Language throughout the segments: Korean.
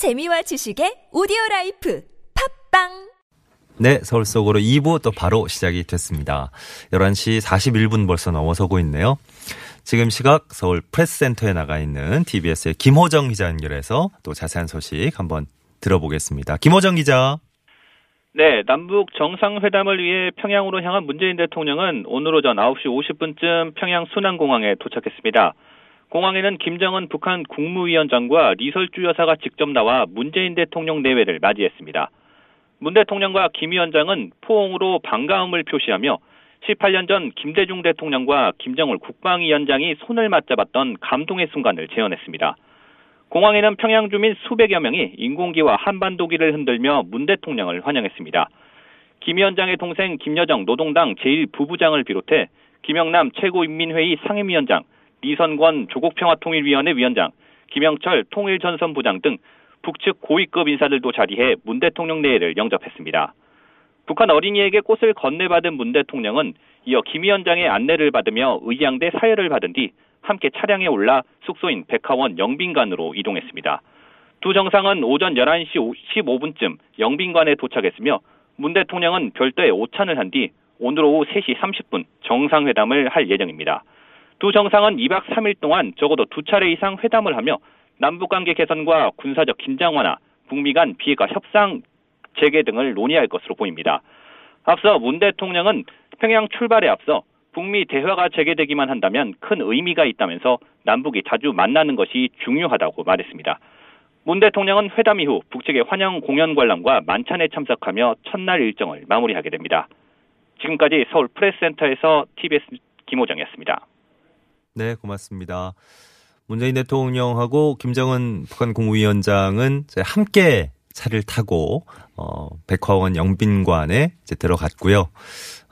재미와 지식의 오디오 라이프 팟빵 네, 서울 속으로 2부 또 바로 시작이 됐습니다. 11시 41분 벌써 넘어서고 있네요. 지금 시각 서울 프레스센터에 나가 있는 TBS의 김호정 기자 연결해서 또 자세한 소식 한번 들어보겠습니다. 김호정 기자. 네, 남북 정상회담을 위해 평양으로 향한 문재인 대통령은 오늘 오전 9시 50분쯤 평양 순안공항에 도착했습니다. 공항에는 김정은 북한 국무위원장과 리설주 여사가 직접 나와 문재인 대통령 내외를 맞이했습니다. 문 대통령과 김 위원장은 포옹으로 반가움을 표시하며 18년 전 김대중 대통령과 김정을 국방위원장이 손을 맞잡았던 감동의 순간을 재현했습니다. 공항에는 평양 주민 수백여 명이 인공기와 한반도기를 흔들며 문 대통령을 환영했습니다. 김 위원장의 동생 김여정 노동당 제1부부장을 비롯해 김영남 최고인민회의 상임위원장, 리선권 조국평화통일위원회 위원장, 김영철 통일전선 부장 등 북측 고위급 인사들도 자리해 문 대통령 내외를 영접했습니다. 북한 어린이에게 꽃을 건네받은 문 대통령은 이어 김 위원장의 안내를 받으며 의양대 사열을 받은 뒤 함께 차량에 올라 숙소인 백화원 영빈관으로 이동했습니다. 두 정상은 오전 11시 15분쯤 영빈관에 도착했으며 문 대통령은 별도의 오찬을 한 뒤 오늘 오후 3시 30분 정상회담을 할 예정입니다. 두 정상은 2박 3일 동안 적어도 두 차례 이상 회담을 하며 남북 관계 개선과 군사적 긴장 완화, 북미 간 비핵화 협상 재개 등을 논의할 것으로 보입니다. 앞서 문 대통령은 평양 출발에 앞서 북미 대화가 재개되기만 한다면 큰 의미가 있다면서 남북이 자주 만나는 것이 중요하다고 말했습니다. 문 대통령은 회담 이후 북측의 환영 공연 관람과 만찬에 참석하며 첫날 일정을 마무리하게 됩니다. 지금까지 서울 프레스센터에서 TBS 김호정이었습니다. 네, 고맙습니다. 문재인 대통령하고 김정은 북한 국무위원장은 함께 차를 타고 어 백화원 영빈관에 이제 들어갔고요.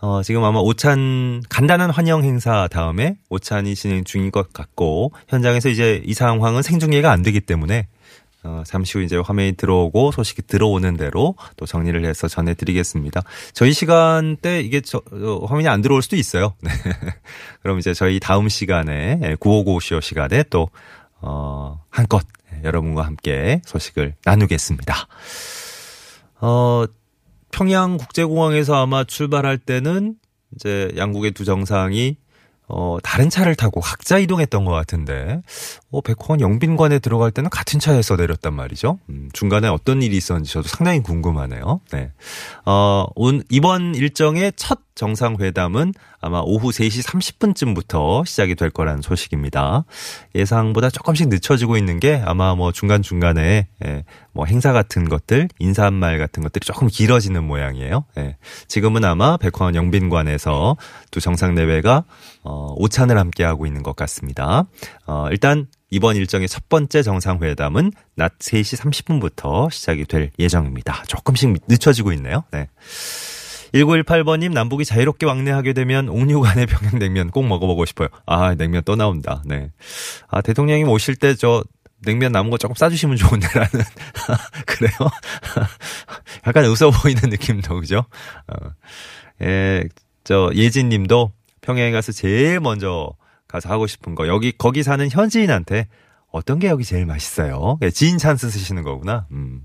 어 지금 아마 오찬 간단한 환영 행사 다음에 오찬이 진행 중인 것 같고 현장에서 이제 이 상황은 생중계가 안 되기 때문에 어, 잠시 후 이제 화면이 들어오고 소식이 들어오는 대로 또 정리를 해서 전해드리겠습니다. 저희 시간대 이게 저, 어, 화면이 안 들어올 수도 있어요. 네. 그럼 이제 저희 다음 시간에 959쇼 시간에 또 어, 한껏 여러분과 함께 소식을 나누겠습니다. 어, 평양 국제공항에서 아마 출발할 때는 이제 양국의 두 정상이 어, 다른 차를 타고 각자 이동했던 것 같은데, 어, 백화원 영빈관에 들어갈 때는 같은 차에서 내렸단 말이죠. 음, 중간에 어떤 일이 있었는지 저도 상당히 궁금하네요. 네. 어, 온, 이번 일정의 첫 정상회담은 아마 오후 3시 30분쯤부터 시작이 될 거라는 소식입니다. 예상보다 조금씩 늦춰지고 있는 게 아마 뭐 중간중간에 예, 뭐 행사 같은 것들, 인사말 같은 것들이 조금 길어지는 모양이에요. 예. 지금은 아마 백화원 영빈관에서 두 정상 내외가 어, 오찬을 함께 하고 있는 것 같습니다. 어, 일단 이번 일정의 첫 번째 정상회담은 낮 3시 30분부터 시작이 될 예정입니다. 조금씩 늦춰지고 있네요. 네. 1918번님 남북이 자유롭게 왕래하게 되면 옥류관의 평양냉면 꼭 먹어보고 싶어요. 아 냉면 또 나온다. 네. 아 대통령님 오실 때 저 냉면 남은 거 조금 싸주시면 좋은데라는 그래요. 약간 웃어 보이는 느낌도 그죠. 어. 예, 저 예진님도 평양에 가서 제일 먼저 가서 하고 싶은 거 여기 거기 사는 현지인한테 어떤 게 여기 제일 맛있어요? 예, 지인 찬스 쓰시는 거구나. 음.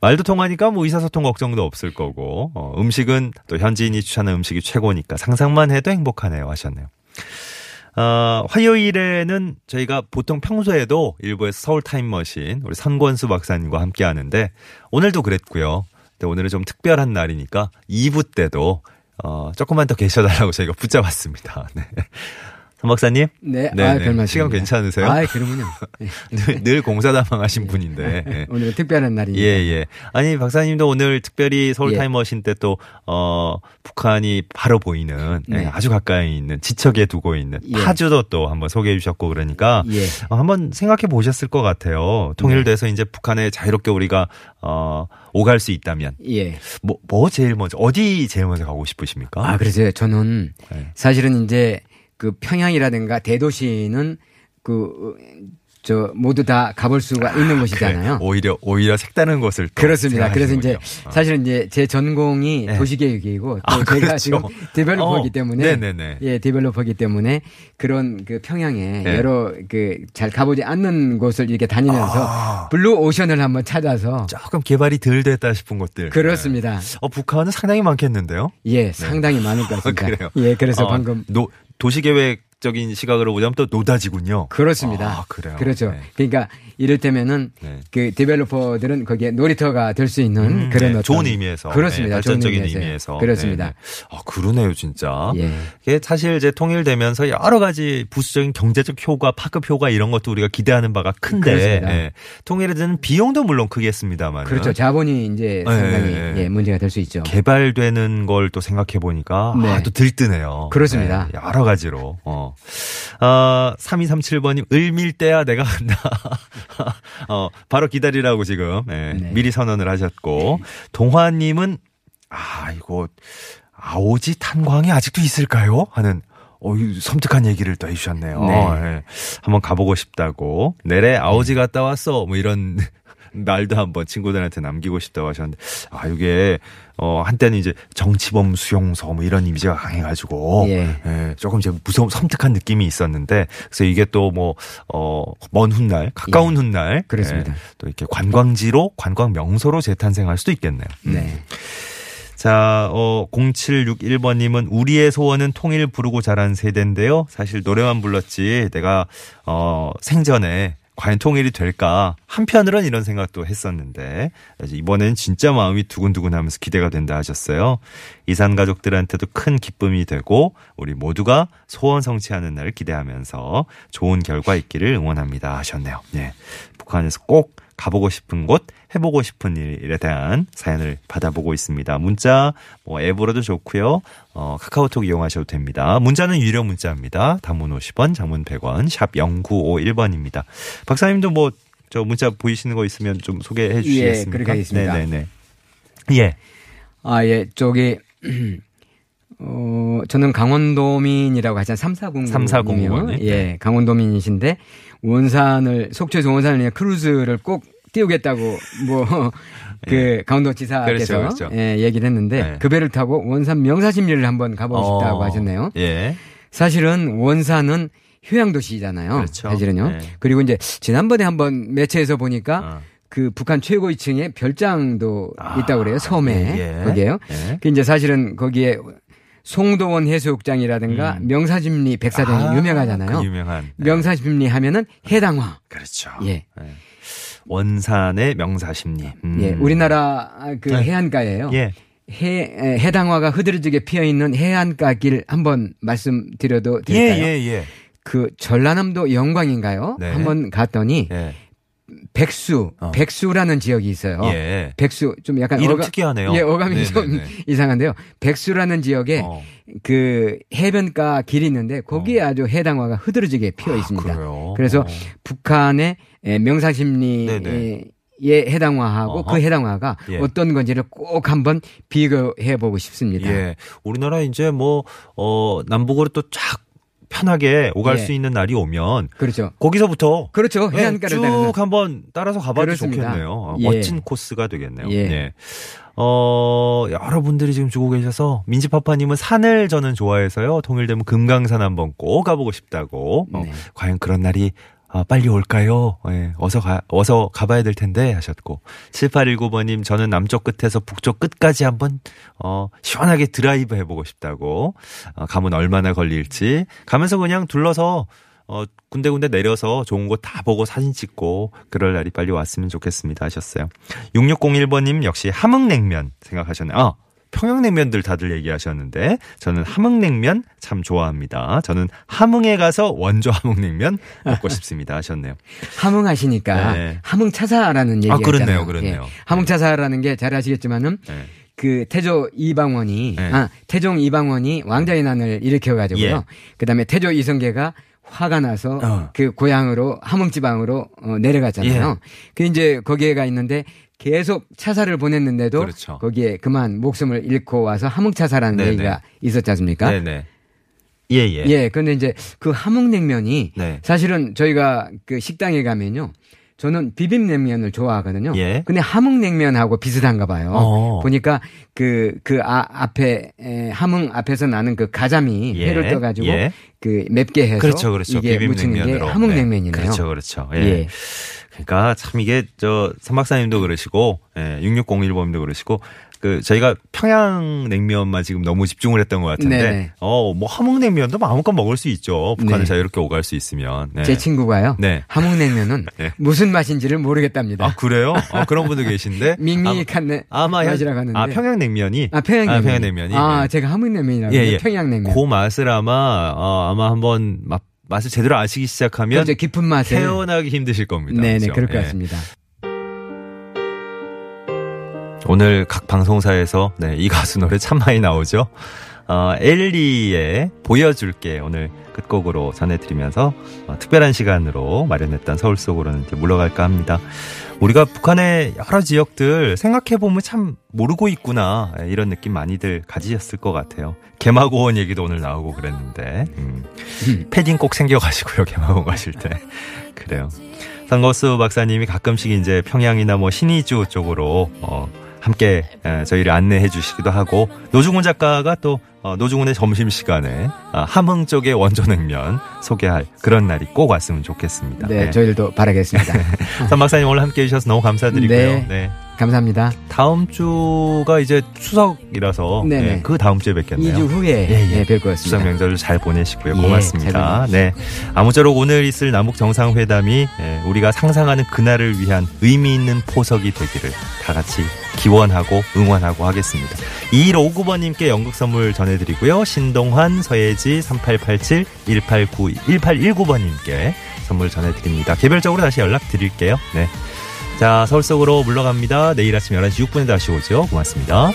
말도 통하니까 뭐 의사소통 걱정도 없을 거고 어, 음식은 또 현지인이 추천하는 음식이 최고니까 상상만 해도 행복하네요 하셨네요. 어, 화요일에는 저희가 보통 평소에도 일부에서 서울 타임머신 우리 선권수 박사님과 함께 하는데 오늘도 그랬고요. 근데 오늘은 좀 특별한 날이니까 2부 때도 어, 조금만 더 계셔달라고 저희가 붙잡았습니다. 네. 선 박사님? 네, 네, 아, 별 말씀. 시간 괜찮으세요? 아, 그러면요. 늘, 늘 공사다방하신 분인데. 네. 오늘은 특별한 날이니까. 예, 예. 아니, 박사님도 오늘 특별히 서울 예. 타임머신 때 또, 어, 북한이 바로 보이는, 네. 예, 아주 가까이 있는, 지척에 두고 있는 예. 파주도 또 한번 소개해 주셨고 그러니까, 예. 어, 한번 생각해 보셨을 것 같아요. 통일돼서 네. 이제 북한에 자유롭게 우리가, 어, 오갈 수 있다면. 예. 뭐, 뭐 제일 먼저, 어디 제일 먼저 가고 싶으십니까? 아, 그러세요. 저는 네. 사실은 이제 그 평양이라든가 대도시는 그 저 모두 다 가볼 수가 있는 곳이잖아요. 그래. 오히려 오히려 색다른 곳을 그렇습니다. 그래서 이제 어. 사실은 이제 제 전공이 네. 도시계획이고 또 아, 제가 그렇죠. 지금 디벨로퍼이기 어. 때문에 네네네. 예 디벨로퍼이기 때문에 그런 그 평양에 네. 여러 그 잘 가보지 않는 곳을 이렇게 다니면서 아. 블루 오션을 한번 찾아서 조금 개발이 덜 됐다 싶은 곳들 그렇습니다. 네. 어 북한은 상당히 많겠는데요? 예, 네. 상당히 많을 것 같습니다. 그래요. 예, 그래서 어, 방금 노, 도시계획 적인 시각으로 보자면 또 노다지군요. 그렇습니다. 아, 그래요. 그렇죠. 네. 그러니까 이를테면은 네. 그 developer들은 거기에 놀이터가 될 수 있는 음, 그런 네. 어떤 좋은 의미에서 그렇습니다. 네, 발전적인 의미에서 그렇습니다. 네, 아 그러네요, 진짜. 예. 이게 사실 이제 통일되면서 여러 가지 부수적인 경제적 효과, 파급 효과 이런 것도 우리가 기대하는 바가 큰데 예. 통일에 드는 비용도 물론 크겠습니다만 그렇죠. 자본이 이제 상당히 예, 문제가 될 수 있죠. 개발되는 걸 또 생각해 보니까 아, 또 들뜨네요. 그렇습니다. 여러 가지로. 어. 아, 3237번님, 을밀대야 내가 간다. 어, 바로 기다리라고 지금, 예, 네. 미리 선언을 하셨고, 동화님은, 아, 이거, 아오지 탄광이 아직도 있을까요? 하는, 어, 섬뜩한 얘기를 또 해주셨네요. 네. 예. 한번 가보고 싶다고. 내래 아오지 갔다 왔어. 뭐 이런 말도 한번 친구들한테 남기고 싶다고 하셨는데 아 이게 어 한때는 이제 정치범 수용소 뭐 이런 이미지가 강해가지고 예. 예 조금 이제 무서운 섬뜩한 느낌이 있었는데 그래서 이게 또 뭐 어먼 훗날 가까운 예. 훗날 그렇습니다. 예, 또 이렇게 관광지로 관광 명소로 재탄생할 수도 있겠네요. 음. 네. 자, 어, 0761번님은 우리의 소원은 통일 부르고 자란 세대인데요. 사실 노래만 불렀지 내가, 어, 생전에 과연 통일이 될까 한편으로는 이런 생각도 했었는데 이번엔 진짜 마음이 두근두근하면서 기대가 된다 하셨어요. 이산 가족들한테도 큰 기쁨이 되고 우리 모두가 소원 성취하는 날을 기대하면서 좋은 결과 있기를 응원합니다 하셨네요. 네. 북한에서 꼭 가보고 싶은 곳, 해보고 싶은 일에 대한 사연을 받아보고 있습니다. 문자, 뭐 앱으로도 좋고요. 어, 카카오톡 이용하셔도 됩니다. 문자는 유료 문자입니다. 단문 50원, 장문 100원, 샵 0951번입니다. 박사님도 뭐, 저 문자 보이시는 거 있으면 좀 소개해 주시겠습니까? 예, 그렇게 하겠습니다. 네네네. 예. 아, 예, 저기, 어, 저는 강원도민이라고 하잖아요. 3409. 3409. 예, 강원도민이신데, 원산을, 속초에서 원산을 그냥 크루즈를 꼭 띄우겠다고, 뭐, 그, 예. 강원도 지사께서 그렇죠, 그렇죠. 예, 얘기를 했는데, 예. 그 배를 타고 원산 명사심리를 한번 가보고 어, 싶다고 하셨네요. 예. 사실은 원산은 휴양도시잖아요. 그렇죠. 사실은요. 예. 그리고 이제, 지난번에 한번 매체에서 보니까, 어. 그 북한 최고위층에 별장도 아, 있다고 그래요. 섬에. 예. 거기에요. 예. 그 이제 사실은 거기에 송도원 해수욕장이라든가 음. 명사심리 백사장이 아, 유명하잖아요. 그 유명한. 네. 명사심리 하면은 해당화. 그렇죠. 예. 네. 원산의 명사심리. 음. 예. 우리나라 그 네. 해안가예요. 예. 해, 해당화가 흐드러지게 피어 있는 해안가 길 한번 말씀드려도 될까요? 예, 예, 예. 그 전라남도 영광인가요? 네. 한번 갔더니 예. 백수, 어. 백수라는 지역이 있어요. 예. 백수 좀 약간 이름 어가, 특이하네요. 예, 어감이 네네네. 좀 이상한데요. 백수라는 지역에 어. 그 해변가 길이 있는데 거기에 어. 아주 해당화가 흐드러지게 피어 아, 있습니다. 아, 그래서 어. 북한의 명사심리에 해당화하고 어허. 그 해당화가 예. 어떤 건지를 꼭 한번 비교해 보고 싶습니다. 예. 우리나라 이제 뭐, 어, 남북으로 또쫙 편하게 오갈 예. 수 있는 날이 오면 그렇죠. 거기서부터 그렇죠. 예, 해안가를 쭉 따라서. 한번 따라서 가봐도 그렇습니다. 좋겠네요. 어, 예. 멋진 코스가 되겠네요. 예. 예. 어, 여러분들이 지금 주고 계셔서 민지파파님은 산을 저는 좋아해서요. 통일되면 금강산 한번 꼭 가보고 싶다고. 어, 네. 과연 그런 날이 아, 빨리 올까요? 예, 어서 가, 어서 가봐야 될 텐데 하셨고. 7819번님, 저는 남쪽 끝에서 북쪽 끝까지 한번, 어, 시원하게 드라이브 해보고 싶다고. 어, 가면 얼마나 걸릴지. 가면서 그냥 둘러서, 어, 군데군데 내려서 좋은 곳 다 보고 사진 찍고, 그럴 날이 빨리 왔으면 좋겠습니다 하셨어요. 6601번님 역시 함흥냉면 생각하셨네요. 아, 평양냉면들 다들 얘기하셨는데 저는 함흥냉면 참 좋아합니다. 저는 함흥에 가서 원조 함흥냉면 먹고 싶습니다 하셨네요. 함흥 하시니까 네. 함흥 차사라는 얘기가 아, 그렇네요, 그렇네요. 예. 함흥 차사라는 게 잘 아시겠지만은 네. 그 태조 이방원이 네. 아 태종 이방원이 왕자의 난을 일으켜 가지고요. 예. 그다음에 태조 이성계가 화가 나서 어. 그 고향으로 함흥지방으로 어, 내려갔잖아요. 예. 그 이제 거기에 가 있는데 계속 차사를 보냈는데도 그렇죠. 거기에 그만 목숨을 잃고 와서 함흥차사라는 네네. 얘기가 있었지 않습니까? 네네. 예, 예. 예. 근데 이제 그 함흥냉면이 네. 사실은 저희가 그 식당에 가면요. 저는 비빔냉면을 좋아하거든요. 예. 근데 함흥냉면하고 비슷한가 봐요. 어. 보니까 그, 그 아, 앞에, 에, 함흥 앞에서 나는 그 가자미 예. 회를 떠가지고 예. 그 맵게 해서. 그렇죠, 그렇죠. 이게 묻히는 게 함흥냉면이네요. 네. 그렇죠, 그렇죠. 예. 예. 그러니까 참 이게 저 삼박사님도 그러시고, 예, 6601번님도 그러시고, 그 저희가 평양냉면만 지금 너무 집중을 했던 것 같은데 어 뭐 함흥냉면도 마음껏 먹을 수 있죠 북한을 네. 자유롭게 오갈 수 있으면 네. 제 친구가요 네. 함흥냉면은 네. 무슨 맛인지를 모르겠답니다 아 그래요 아 그런 분도 계신데 밍밍한 아마 맛이라고 하는데 아 평양냉면이 아 평양냉면 아, 평양냉면이 아 제가 함흥냉면이라고 예, 예. 평양냉면 그 맛을 아마 어, 아마 한번 맛 맛을 제대로 아시기 시작하면 그렇죠. 깊은 맛을 태어나기 힘드실 겁니다. 네네 그렇죠? 그럴 것 예. 같습니다. 오늘 각 방송사에서 네, 이 가수 노래 참 많이 나오죠. 어, 엘리의 보여줄게 오늘 끝곡으로 전해드리면서 어, 특별한 시간으로 마련했던 서울 속으로는 이제 물러갈까 합니다. 우리가 북한의 여러 지역들 생각해보면 참 모르고 있구나 이런 느낌 많이들 가지셨을 것 같아요. 개마고원 얘기도 오늘 나오고 그랬는데 음, 패딩 꼭 챙겨가시고요 개마고원 가실 때 그래요. 상거스 박사님이 가끔씩 이제 평양이나 뭐 신의주 쪽으로 어, 함께 저희를 안내해 주시기도 하고 노중훈 작가가 또 어, 노중훈의 점심시간에 아, 함흥 쪽의 원조냉면 소개할 그런 날이 꼭 왔으면 좋겠습니다. 네, 네. 저희들도 바라겠습니다. 선박사님 오늘 함께 해주셔서 너무 감사드리고요. 네. 네. 감사합니다. 다음 주가 이제 추석이라서 네, 그 다음 주에 뵙겠네요. 2주 후에 예, 예. 네, 뵐것 같습니다. 추석 명절 잘 보내시고요. 예, 고맙습니다. 네. 아무쪼록 오늘 있을 남북 정상회담이 예, 우리가 상상하는 그날을 위한 의미 있는 포석이 되기를 다 같이 기원하고 응원하고 하겠습니다. 2159번님께 연극 선물 전해드리고요. 신동환, 서예지, 3887, 1892, 1819번님께 선물 전해드립니다. 개별적으로 다시 연락드릴게요. 네. 자, 서울 속으로 물러갑니다. 내일 아침 11시 6분에 다시 오죠. 고맙습니다.